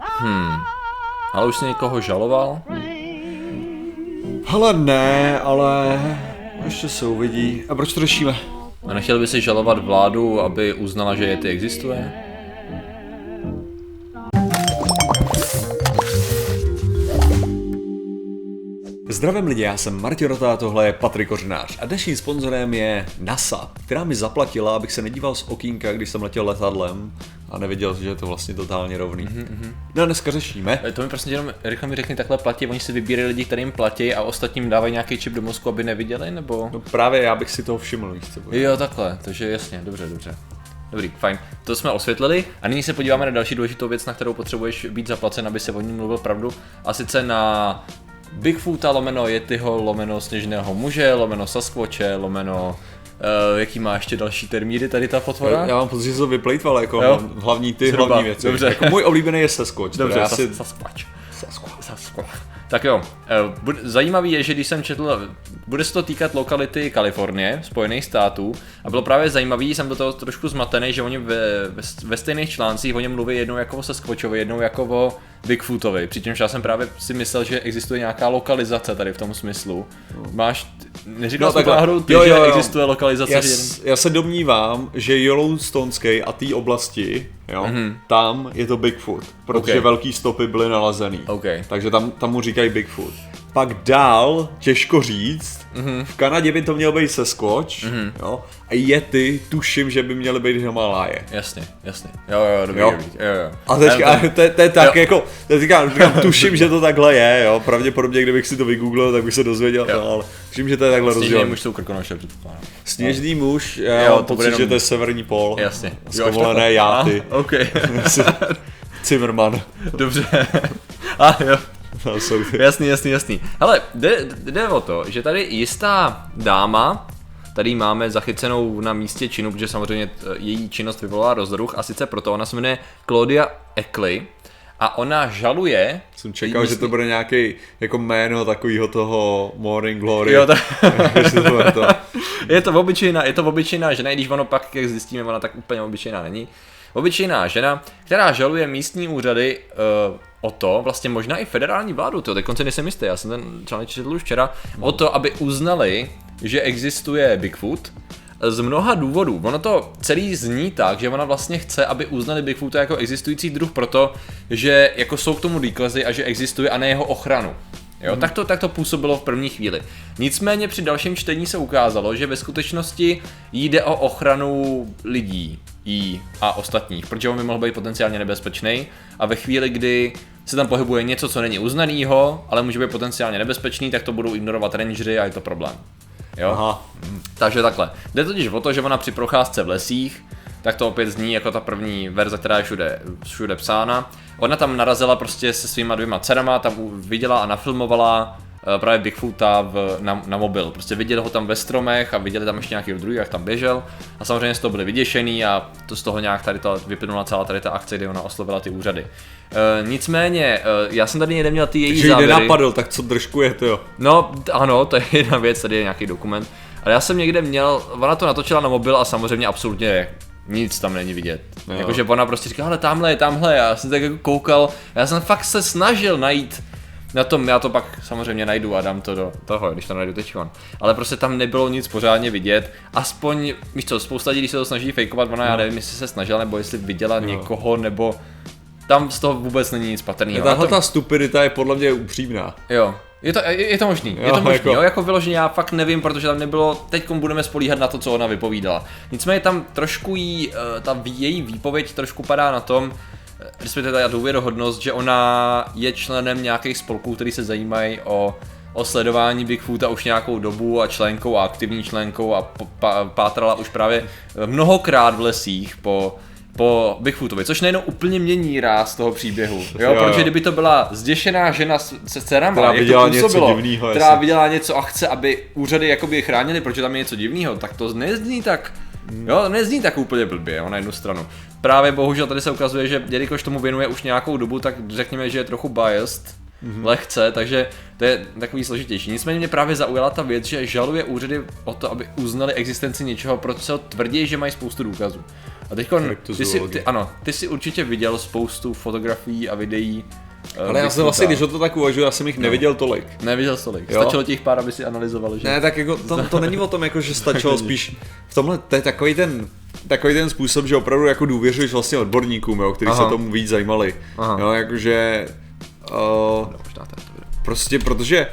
Hmm. Ale už jsi někoho žaloval? Hele ne, ale ještě se uvidí. A proč to řešíme? A nechtěl by si žalovat vládu, aby uznala, že Yeti existuje? Zdravím lidi, já jsem Martin Rota, tohle je Patrik Kořenář a dnešním sponzorem je NASA, která mi zaplatila, abych se nedíval z okýnka, když jsem letěl letadlem a neviděl, že je to vlastně totálně rovný. Mm-hmm. No a dneska řešíme. E, To mi prostě jenom rychle mi řekni, takhle platí, oni si vybírají lidi, kterým platí a ostatním dávají nějaký čip do mozku, aby neviděli, nebo? No právě já bych si toho všiml, víš co? Jo, takhle, takže jasně, dobře, dobře. Dobrý, fajn. To jsme osvětlili a nyní se podíváme na další důležitou věc, na kterou potřebuješ být zaplacen, aby se o ní mluvil pravdu. A sice na Bigfoota lomeno Yetiho, lomeno Sněžného muže, lomeno Sasquatche, lomeno Uh, jaký má ještě další termíny tady ta potvora? Já, mám pocit, že to vyplejtval jako Jo. hlavní ty Zhruba, hlavní věci. dobře. Jako můj oblíbený je Sasquatch. Dobře, já si... Sasquatch. Sasquatch. Sasquatch. Tak jo, eh, zajímavý je, že když jsem četl, bude se to týkat lokality Kalifornie, Spojených států, a bylo právě zajímavý, jsem do toho trošku zmatený, že oni ve, ve, ve stejných článcích o něm mluví jednou jako o Sasquatchovi, jednou jako o Bigfootovi, přičemž já jsem právě si myslel, že existuje nějaká lokalizace tady v tom smyslu. Máš, neříkal No, no, jsi náhodou ty, Jo, jo, že jo. existuje lokalizace, Já, že s- já se domnívám, že Yellowstoneský a té oblasti, jo, mm-hmm. tam je to Bigfoot, protože Mhm. Ok. velký stopy byly nalezený. OK. Takže tam, tam mu říkají Bigfoot. Pak dál, těžko říct, Mhm. mm-hmm. v Kanadě by to měl být Sasquatch, mm-hmm. jo, a Yeti tuším, že by měly být Himaláje. Jasně, jasně. Jo, jo, dobrý, Jo. dobrý. Jo, jo. A teďka, Já- to, je- to je tak Jo. jako, to říkám, říkám, tuším, že to takhle je, jo, pravděpodobně kdybych si to vygooglil, tak bych se dozvěděl, Jo. no, ale tuším, že to je takhle Sněžný rozdělené. muž jsou krkonoše, předpokládám. Sněžný muž, Jo, mám to pocit, že jenom- to je severní pol. Jasně. Zkovolené Jo, játy. takhle. A, OK. Zimmerman. Dobře. A jo. Ty. Jasný, jasný, jasný. Hele, jde, jde o to, že tady jistá dáma, tady máme zachycenou na místě činu, protože samozřejmě t- její činnost vyvolala rozruch a sice proto ona se jmenuje Claudia Eckley a ona žaluje... Jsem čekal, že to bude nějaký jako jméno takového toho Morning Glory. Jo, to, to. je to obyčejná, je to obyčejná žena, i když ono pak, jak zjistíme, ona tak úplně obyčejná není. Obyčejná žena, která žaluje místní úřady uh, o to, vlastně možná i federální vládu, to dokonce nejsem jistý, já jsem ten článek četl už včera, o to, aby uznali, že existuje Bigfoot, z mnoha důvodů. Ono to celý zní tak, že ona vlastně chce, aby uznali Bigfoota jako existující druh proto, že jako jsou k tomu důkazy a že existuje a ne jeho ochranu. Jo, hmm. tak, to, tak to působilo v první chvíli. Nicméně při dalším čtení se ukázalo, že ve skutečnosti jde o ochranu lidí jí a ostatních, protože on by mohl být potenciálně nebezpečný a ve chvíli, kdy se tam pohybuje něco, co není uznanýho, ale může být potenciálně nebezpečný, tak to budou ignorovat rangeři a je to problém. Jo? Aha. Takže takhle. Jde totiž o to, že ona při procházce v lesích, tak to opět zní jako ta první verze, která je všude, všude psána. Ona tam narazila prostě se svýma dvěma dcerama, tam viděla a nafilmovala právě Bigfoota v, na, na mobil. Prostě viděli ho tam ve stromech a viděli tam ještě nějaký druhý, jak tam běžel. A samozřejmě z toho byli vyděšený a to z toho nějak tady to vyplynula celá tady ta akce, kdy ona oslovila ty úřady. E, nicméně, e, já jsem tady někde měl ty její Že ji závěry. nenapadl, tak co držkujete, jo. No, ano, to je jedna věc, tady je nějaký dokument. Ale já jsem někde měl, ona to natočila na mobil a samozřejmě absolutně nic tam není vidět. Jo. Jakože ona prostě říká, ale tamhle je, tamhle, já jsem tak jako koukal, já jsem fakt se snažil najít na tom, já to pak samozřejmě najdu a dám to do toho, když to najdu teď. Ale prostě tam nebylo nic pořádně vidět, aspoň, víš co, spousta lidí se to snaží fejkovat, ona já nevím, jestli se snažila, nebo jestli viděla někoho, nebo tam z toho vůbec není nic patrného. Tahle ta stupidita je podle mě upřímná. Jo, je to, je, je to možný, je Jo, to možný, jako- jo, jako vyloženě já fakt nevím, protože tam nebylo, teď budeme spolíhat na to, co ona vypovídala. Nicméně tam trošku jí, eh, ta její výpověď trošku padá na tom, respektive ta důvěrohodnost, že ona je členem nějakých spolků, který se zajímají o, o sledování Bigfoota už nějakou dobu a členkou a aktivní členkou a pátrala už právě mnohokrát v lesích po po Bigfootovi, což nejenom úplně mění ráz toho příběhu, jo, Jo, jo. protože kdyby to byla zděšená žena se dcerama, Která viděla to něco působilo, divnýho, která viděla něco a chce, aby úřady jakoby je chránili, protože tam je něco divného, tak to nezní tak, Hmm. jo, nezní tak úplně blbě, jo, na jednu stranu. Právě bohužel tady se ukazuje, že jelikož tomu věnuje už nějakou dobu, tak řekněme, že je trochu biased, mm-hmm. lehce, takže to je takový složitější. Nicméně mě právě zaujala ta věc, že žaluje úřady o to, aby uznali existenci něčeho, pro co tvrdí, že mají spoustu důkazů. A teď ty si, ty, ano, ty si určitě viděl spoustu fotografií a videí Ale já jsem vlastně, když o to tak uvažuji, já jsem jich no. neviděl tolik. Neviděl tolik. Jo? Stačilo těch pár, aby si analyzovali, že? Ne, tak jako to, to není o tom, jako, že stačilo spíš v tomhle, to je takový ten, takový ten způsob, že opravdu jako důvěřuješ vlastně odborníkům, jo, kteří Aha. se tomu víc zajímali. Aha. Jo, jakože... Uh, prostě protože,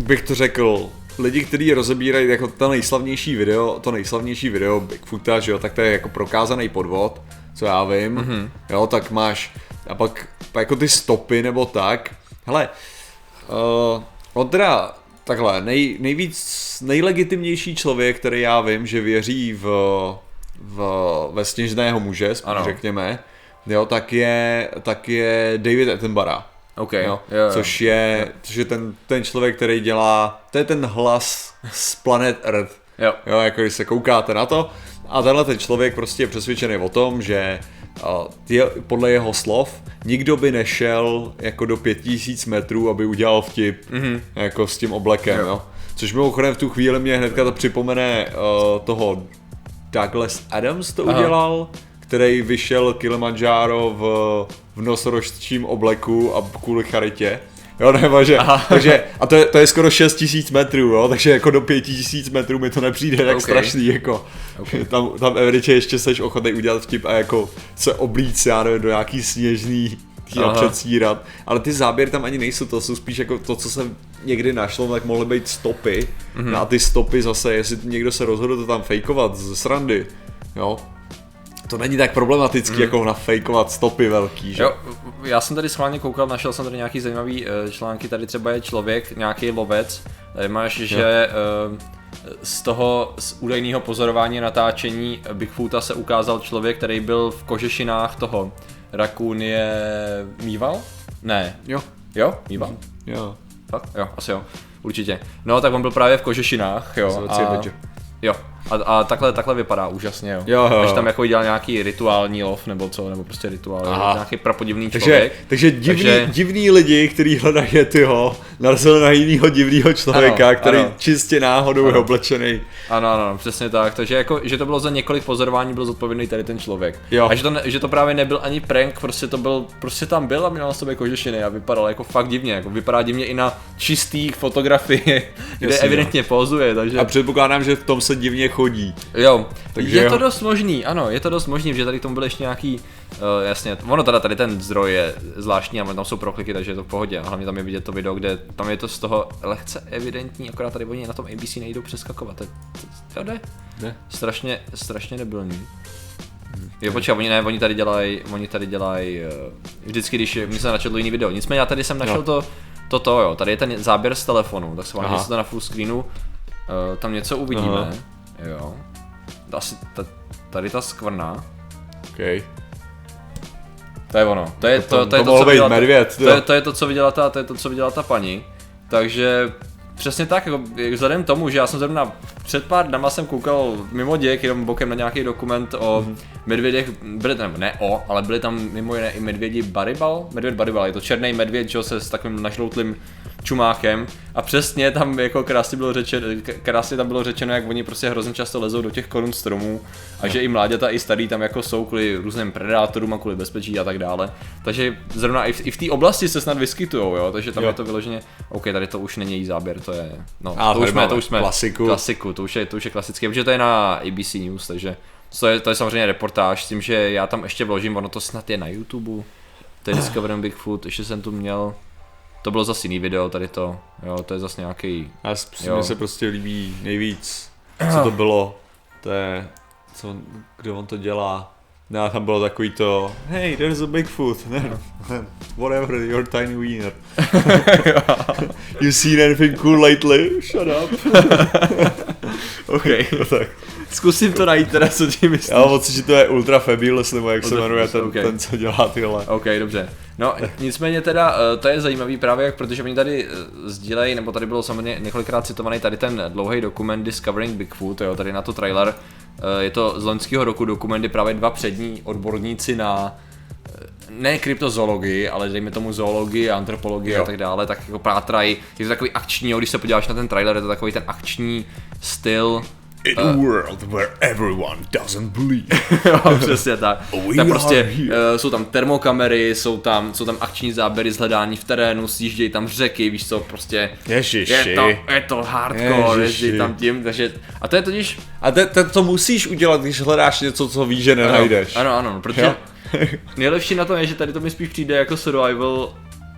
bych to řekl, lidi, kteří rozebírají jako to nejslavnější video, to nejslavnější video Bigfoota, že jo, tak to je jako prokázaný podvod, co já vím, mm-hmm. jo, tak máš a pak, pak jako ty stopy nebo tak. Hele, uh, on teda takhle, nej, nejvíc, nejlegitimnější člověk, který já vím, že věří v, v, ve sněžného muže, ano. řekněme, jo, tak je, tak je David Attenborough. Okay. Jo, jo, jo. Což je, což je ten, ten člověk, který dělá, to je ten hlas z Planet Earth. Jo. jo, jako když se koukáte na to. A tenhle ten člověk prostě je přesvědčený o tom, že podle jeho slov, nikdo by nešel jako do 5000 metrů, aby udělal vtip mm-hmm. jako s tím oblekem, jo. jo. Což mimochodem v tu chvíli mě hnedka to připomene uh, toho Douglas Adams to Aha. udělal, který vyšel Kilimanjaro v, v nosorožčím obleku a kvůli charitě. Jo, nebo že, takže, a to je, to je skoro 6000 metrů, jo, takže jako do 5000 metrů mi to nepřijde tak okay. strašný, jako. Okay. Tam, tam evidentně ještě seš ochotný udělat vtip a jako se oblíct, já nevím, do nějaký sněžný a předstírat, ale ty záběry tam ani nejsou, to jsou spíš jako to, co jsem někdy našlo, tak mohly být stopy, mm-hmm. no a ty stopy zase, jestli někdo se rozhodl to tam fejkovat z srandy, jo, to není tak problematický, mm. jako nafejkovat stopy velký, že? Jo, já jsem tady schválně koukal, našel jsem tady nějaký zajímavý uh, články, tady třeba je člověk, nějaký lovec, tady máš, jo. že uh, z toho z údajného pozorování natáčení Bigfoota se ukázal člověk, který byl v kožešinách toho Rakunie Mýval? Ne. Jo. Jo? Mýval? Jo. Fakt? Jo, asi jo. Určitě. No tak on byl právě v kožešinách, jo. A... Jo, a, a takhle, takhle vypadá úžasně, jo. jo, jo. Až tam jako dělal nějaký rituální lov, nebo co, nebo prostě rituál, Aha. nějaký prapodivný člověk. Takže, takže, divný, takže divný lidi, kteří hledají tyho, narazili na jinýho divného člověka, ano, který ano. čistě náhodou ano. je oblečený. Ano, ano, přesně tak. Takže jako, že to bylo za několik pozorování, byl zodpovědný tady ten člověk. Jo. A že to, že to právě nebyl ani prank, prostě to byl, prostě tam byl a měl na sobě kožešiny a vypadal jako fakt divně, jako vypadá divně i na čistých fotografiích, kde Jasně, evidentně jo. pozuje, takže... A předpokládám, že v tom se divně chodí. Jo, Takže je jo. to dost možný, ano, je to dost možný, že tady k tomu byl ještě nějaký, uh, jasně, ono teda tady ten zdroj je zvláštní, ale tam jsou prokliky, takže je to v pohodě. A hlavně tam je vidět to video, kde tam je to z toho lehce evidentní, akorát tady oni na tom ABC nejdou přeskakovat. To, to, to jde? Ne. Strašně, strašně debilní. Jo, počkej, oni ne, oni tady dělají, oni tady dělají, uh, vždycky, když mi se načetlo jiný video. Nicméně já tady jsem našel no. to, toto jo, tady je ten záběr z telefonu, tak se vám to na full screenu, uh, tam něco uvidíme. Aha. Jo. Asi tady ta skvrna. OK. To je ono. To je to, to, to, je to, to co viděla, medvěd, to, je, to je to, co viděla ta, to je to, co viděla ta paní. Takže přesně tak, jako vzhledem tomu, že já jsem zrovna před pár dnama jsem koukal mimo děk, jenom bokem na nějaký dokument o mm. medvědech, byly tam, ne o, ale byly tam mimo jiné i medvědi baribal, medvěd baribal, je to černý medvěd, že se s takovým našloutlým čumákem a přesně tam jako krásně bylo řečeno, krásně tam bylo řečeno, jak oni prostě hrozně často lezou do těch korun stromů a že i mláďata i starý tam jako jsou kvůli různým predátorům a kvůli bezpečí a tak dále. Takže zrovna i v, i v té oblasti se snad vyskytujou, jo, takže tam jo. je to vyloženě, OK, tady to už není její záběr, to je, no, a, to, už jsme, to už jsme, klasiku. klasiku, to už je, to už je klasické, protože to je na ABC News, takže to je, to je samozřejmě reportáž s tím, že já tam ještě vložím, ono to snad je na YouTube, to je Discovery Bigfoot, ještě jsem tu měl, to bylo zase jiný video, tady to, jo, to je zase nějaký. A mně se prostě líbí nejvíc, co to bylo, to je, co, kdo on to dělá. No, tam bylo takový to, hey, there's a Bigfoot, whatever, your tiny wiener. you seen anything cool lately? Shut up. ok, no tak. Zkusím to najít teda, co ti myslíš. Já pocit, že to je Ultra Fabulous, nebo jak Ultra se jmenuje ten, okay. ten, co dělá tyhle. Ok, dobře. No, nicméně teda, eh, to je zajímavý právě, protože oni tady eh, sdílejí, nebo tady bylo samozřejmě několikrát citovaný tady ten dlouhý dokument Discovering Bigfoot, jo, tady na to trailer. Eh, je to z loňského roku dokument, kdy právě dva přední odborníci na ne kryptozoologii, ale dejme tomu zoologii, antropologii Jo. a tak dále, tak jako pátrají. Je to takový akční, jo, když se podíváš na ten trailer, je to takový ten akční styl. In a world where everyone doesn't believe. jo, přesně tak. We tak are prostě here. uh, jsou tam termokamery, jsou tam, jsou tam akční záběry z hledání v terénu, sjíždějí tam řeky, víš co, prostě Ježiši. je to, je to hardcore, Ježiši. jezdí tam tím, takže, a to je totiž, A te, te, to musíš udělat, když hledáš něco, co víš, že nenajdeš. Ano, ano, protože Jo. nejlepší na tom je, že tady to mi spíš přijde jako survival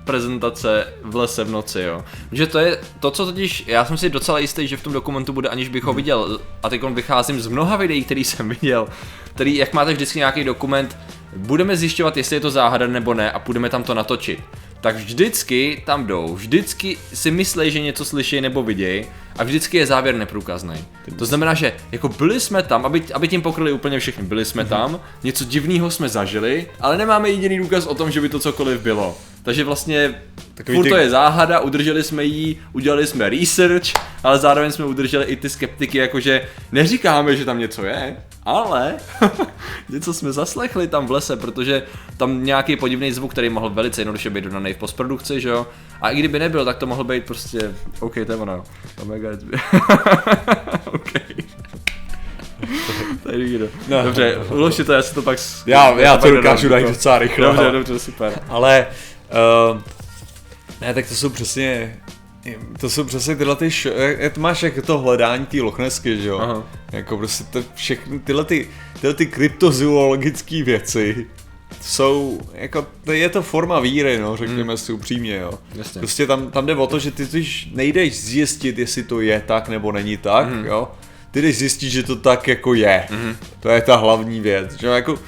prezentace v lese v noci, jo. Že to je to, co totiž, já jsem si docela jistý, že v tom dokumentu bude, aniž bych ho viděl, a teď vycházím z mnoha videí, který jsem viděl, který, jak máte vždycky nějaký dokument, budeme zjišťovat, jestli je to záhada nebo ne a půjdeme tam to natočit. Tak vždycky tam jdou, vždycky si myslí, že něco slyší nebo vidějí a vždycky je závěr neprůkazný. To znamená, že jako byli jsme tam, aby, aby tím pokryli úplně všechny, byli jsme tam, něco divného jsme zažili, ale nemáme jediný důkaz o tom, že by to cokoliv bylo. Takže vlastně Takový furt ty- to je záhada, udrželi jsme ji, udělali jsme research, ale zároveň jsme udrželi i ty skeptiky, jakože neříkáme, že tam něco je, ale něco jsme zaslechli tam v lese, protože tam nějaký podivný zvuk, který mohl velice jednoduše být dodaný v postprodukci, že jo? A i kdyby nebyl, tak to mohl být prostě, OK, to je ono. Omega OK. Tady nikdo. No. Dobře, ulož si to, já si to pak... Já, já to dokážu najít docela rychle. Dobře, dobře, super. Ale, uh, ne, tak to jsou přesně, to jsou přesně tyhle ty, š- jak, jak máš jak to hledání té lochnesky, že jo? Aha. Jako prostě to všechny tyhle ty, tyhle ty kryptozoologické věci jsou, jako, to je to forma víry, no, řekněme si upřímně, jo. Jasně. Prostě tam, tam jde o to, že ty když nejdeš zjistit, jestli to je tak nebo není tak, Hmm. jo. Ty jdeš zjistit, že to tak jako je. To je ta hlavní věc, že jo, jako,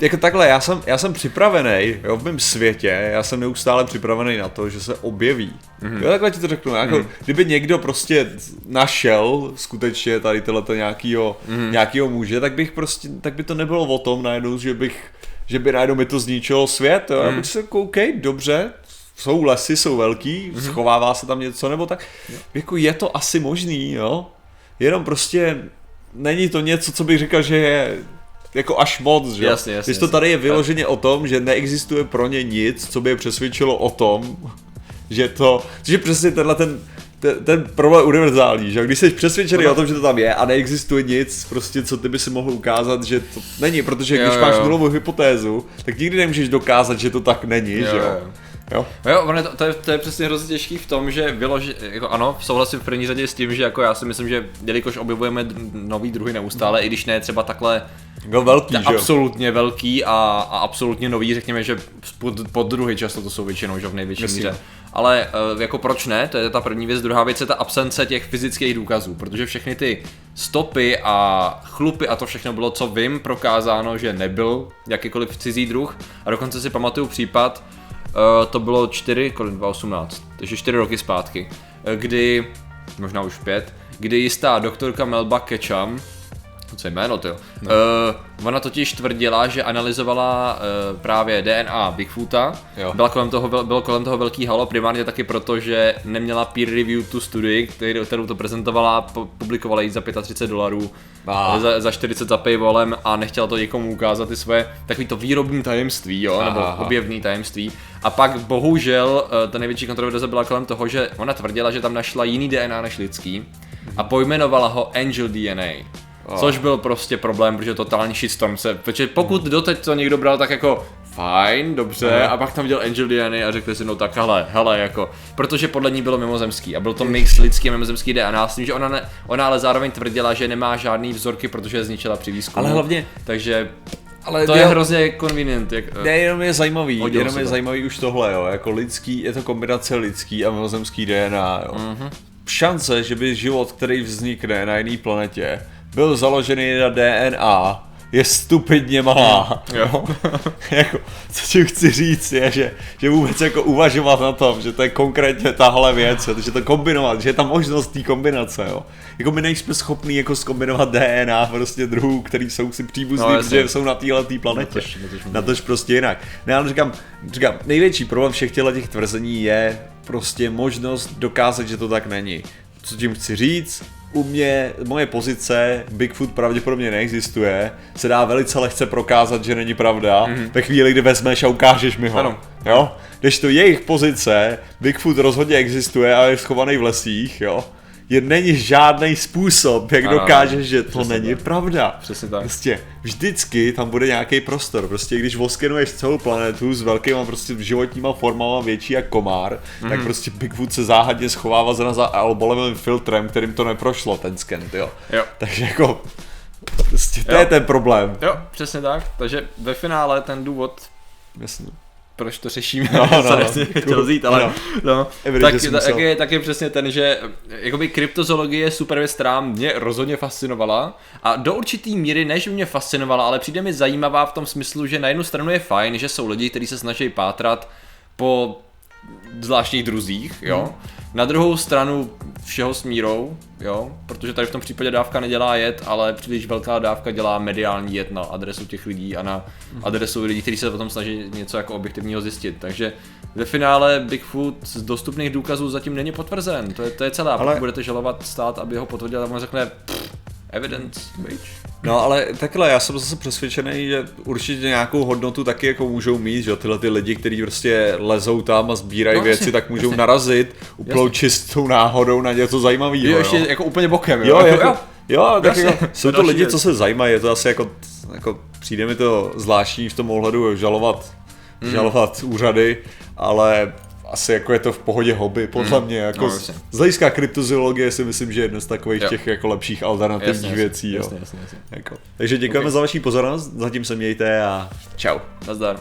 jako takhle, já jsem, já jsem připravený, jo, v mém světě, já jsem neustále připravený na to, že se objeví. Mm-hmm. Jo, takhle ti to řeknu, jako, mm-hmm. kdyby někdo prostě našel skutečně tady tohleto nějakýho, mm-hmm. nějakýho muže, tak bych prostě, tak by to nebylo o tom najednou, že bych, že by najednou mi to zničilo svět, jo, mm. já bych si jako, OK, dobře, jsou lesy, jsou velký, mm-hmm. schovává se tam něco nebo tak, jako je to asi možný, jo, jenom prostě není to něco, co bych říkal, že je jako až moc, že? Jasně, jasně, Když to jasně. tady je vyloženě o tom, že neexistuje pro ně nic, co by je přesvědčilo o tom, že to, že přesně tenhle ten, ten, ten problém je univerzální, že když jsi přesvědčený No. o tom, že to tam je a neexistuje nic, prostě co ty by si mohl ukázat, že to není, protože Jo, když jo, máš nulovou hypotézu, tak nikdy nemůžeš dokázat, že to tak není, Jo, že jo? jo. Jo? No jo, ono to, to, je, to je přesně hrozně těžký v tom, že vyloži, jako ano, souhlasím v první řadě s tím, že jako já si myslím, že jelikož objevujeme nový druhy neustále, i když ne třeba takhle Jako velký, že absolutně velký a, a absolutně nový, řekněme, že pod, pod druhy často to jsou většinou, že v největší Jasně. míře. Ale eh, jako proč ne, to je ta první věc. Druhá věc je ta absence těch fyzických důkazů, protože všechny ty stopy a chlupy a to všechno bylo, co vím, prokázáno, že nebyl jakýkoliv cizí druh. A dokonce si pamatuju případ, eh, to bylo 4, kolik 2018, takže 4 roky zpátky, eh, kdy, možná už 5, kdy jistá doktorka Melba Ketchum, co je jméno, to jo. No. Uh, ona totiž tvrdila, že analyzovala uh, právě DNA Bigfoota. Jo. Byla kolem toho, bylo kolem toho velký halo, primárně taky proto, že neměla peer review tu studii, kterou to prezentovala, publikovala ji za 35 dolarů, Ah. za, za 40 za paywallem a nechtěla to někomu ukázat ty své takový to výrobní tajemství, jo, nebo Aha. objevní tajemství. A pak bohužel eh, ta největší kontroverze byla kolem toho, že ona tvrdila, že tam našla jiný DNA než lidský a pojmenovala ho Angel DNA. Což byl prostě problém, protože totální shitstorm se, protože pokud doteď to někdo bral tak jako fajn, dobře, Aha. a pak tam viděl Angel DNA a řekli si, no tak hele, hele, jako, protože podle ní bylo mimozemský a byl to mix lidský a mimozemský DNA, s tím, že ona, ne, ona ale zároveň tvrdila, že nemá žádný vzorky, protože je zničila při výzkumu. Ale hlavně- Takže Ale to je hrozně convenient. Jak, Ne, jenom je zajímavý, jenom je to. zajímavý už tohle, jo, jako lidský, je to kombinace lidský a mimozemský DNA, jo. Mhm. Mm-hmm. Šance, že by život, který vznikne na jiné planetě, byl založený na DNA, je stupidně malá, jo. jako, co ti chci říct je, že, že vůbec jako uvažovat na tom, že to je konkrétně tahle věc, že to kombinovat, že je tam možnost té kombinace, jo. Jako my nejsme schopní jako skombinovat DNA prostě druhů, který jsou si příbuzní, No, protože jsou na téhle planetě. Natož- natož Na tož prostě jinak. Ne, ale říkám, říkám, největší problém všech těchto těch tvrzení je prostě možnost dokázat, že to tak není. Co tím chci říct? U mě, moje pozice, Bigfoot pravděpodobně neexistuje, se dá velice lehce prokázat, že není pravda, mm-hmm. ve chvíli, kdy vezmeš a ukážeš mi ho. Ano. Jo? Když to jejich pozice, Bigfoot rozhodně existuje a je schovaný v lesích, jo? Je není žádný způsob, jak Ano, dokážeš, že to není tak. pravda. Přesně tak. Prostě vždycky tam bude nějaký prostor. Prostě když voskenuješ celou planetu s velkýma prostě životníma formama větší jak komár, mm-hmm. tak prostě Bigfoot se záhadně schovává za za albolovým filtrem, kterým to neprošlo ten sken, jo. Jo. Takže jako prostě to Jo. je ten problém. Jo, přesně tak. Takže ve finále ten důvod, Jasně. Proč to řešíme, No, no, no. chtěl vzít, ale no, Evidentně tak, tak, je, tak je přesně ten, že jakoby kryptozoologie je super věc, která mě rozhodně fascinovala a do určitý míry, než mě fascinovala, ale přijde mi zajímavá v tom smyslu, že na jednu stranu je fajn, že jsou lidi, kteří se snaží pátrat po zvláštních druzích, jo. Hmm. Na druhou stranu všeho s mírou, jo, protože tady v tom případě dávka nedělá jed, ale příliš velká dávka dělá mediální jed na adresu těch lidí a na Hmm. adresu lidí, kteří se potom snaží něco jako objektivního zjistit. Takže ve finále Bigfoot z dostupných důkazů zatím není potvrzen. To je, to je. Ale... Ale- Pokud budete žalovat stát, aby ho potvrdil, tak on řekne "Pff, evidence, bitch. No ale takhle, já jsem zase přesvědčený, že určitě nějakou hodnotu taky jako můžou mít, že jo, tyhle ty lidi, kteří prostě lezou tam a sbírají No, věci, jasně, tak můžou jasně. narazit úplnou čistou náhodou na něco zajímavého. Jo, ještě jako úplně bokem, Jo, jo. jako, jo, tak Jasně, jako, jsou to lidi, věc. co se zajímají, je to asi jako, jako přijde mi to zvláštní v tom ohledu žalovat, Hmm. žalovat úřady, ale asi jako je to v pohodě hobby, podle mě, jako No, z, jasně. z hlediska kryptozoologie si myslím, že je jedno z takových Jo. těch jako lepších alternativních Jasně, věcí, jo. jasně, jasně, jasně. Jako. Takže děkujeme Ok. za vaši pozornost, zatím se mějte a čau. Nazdar.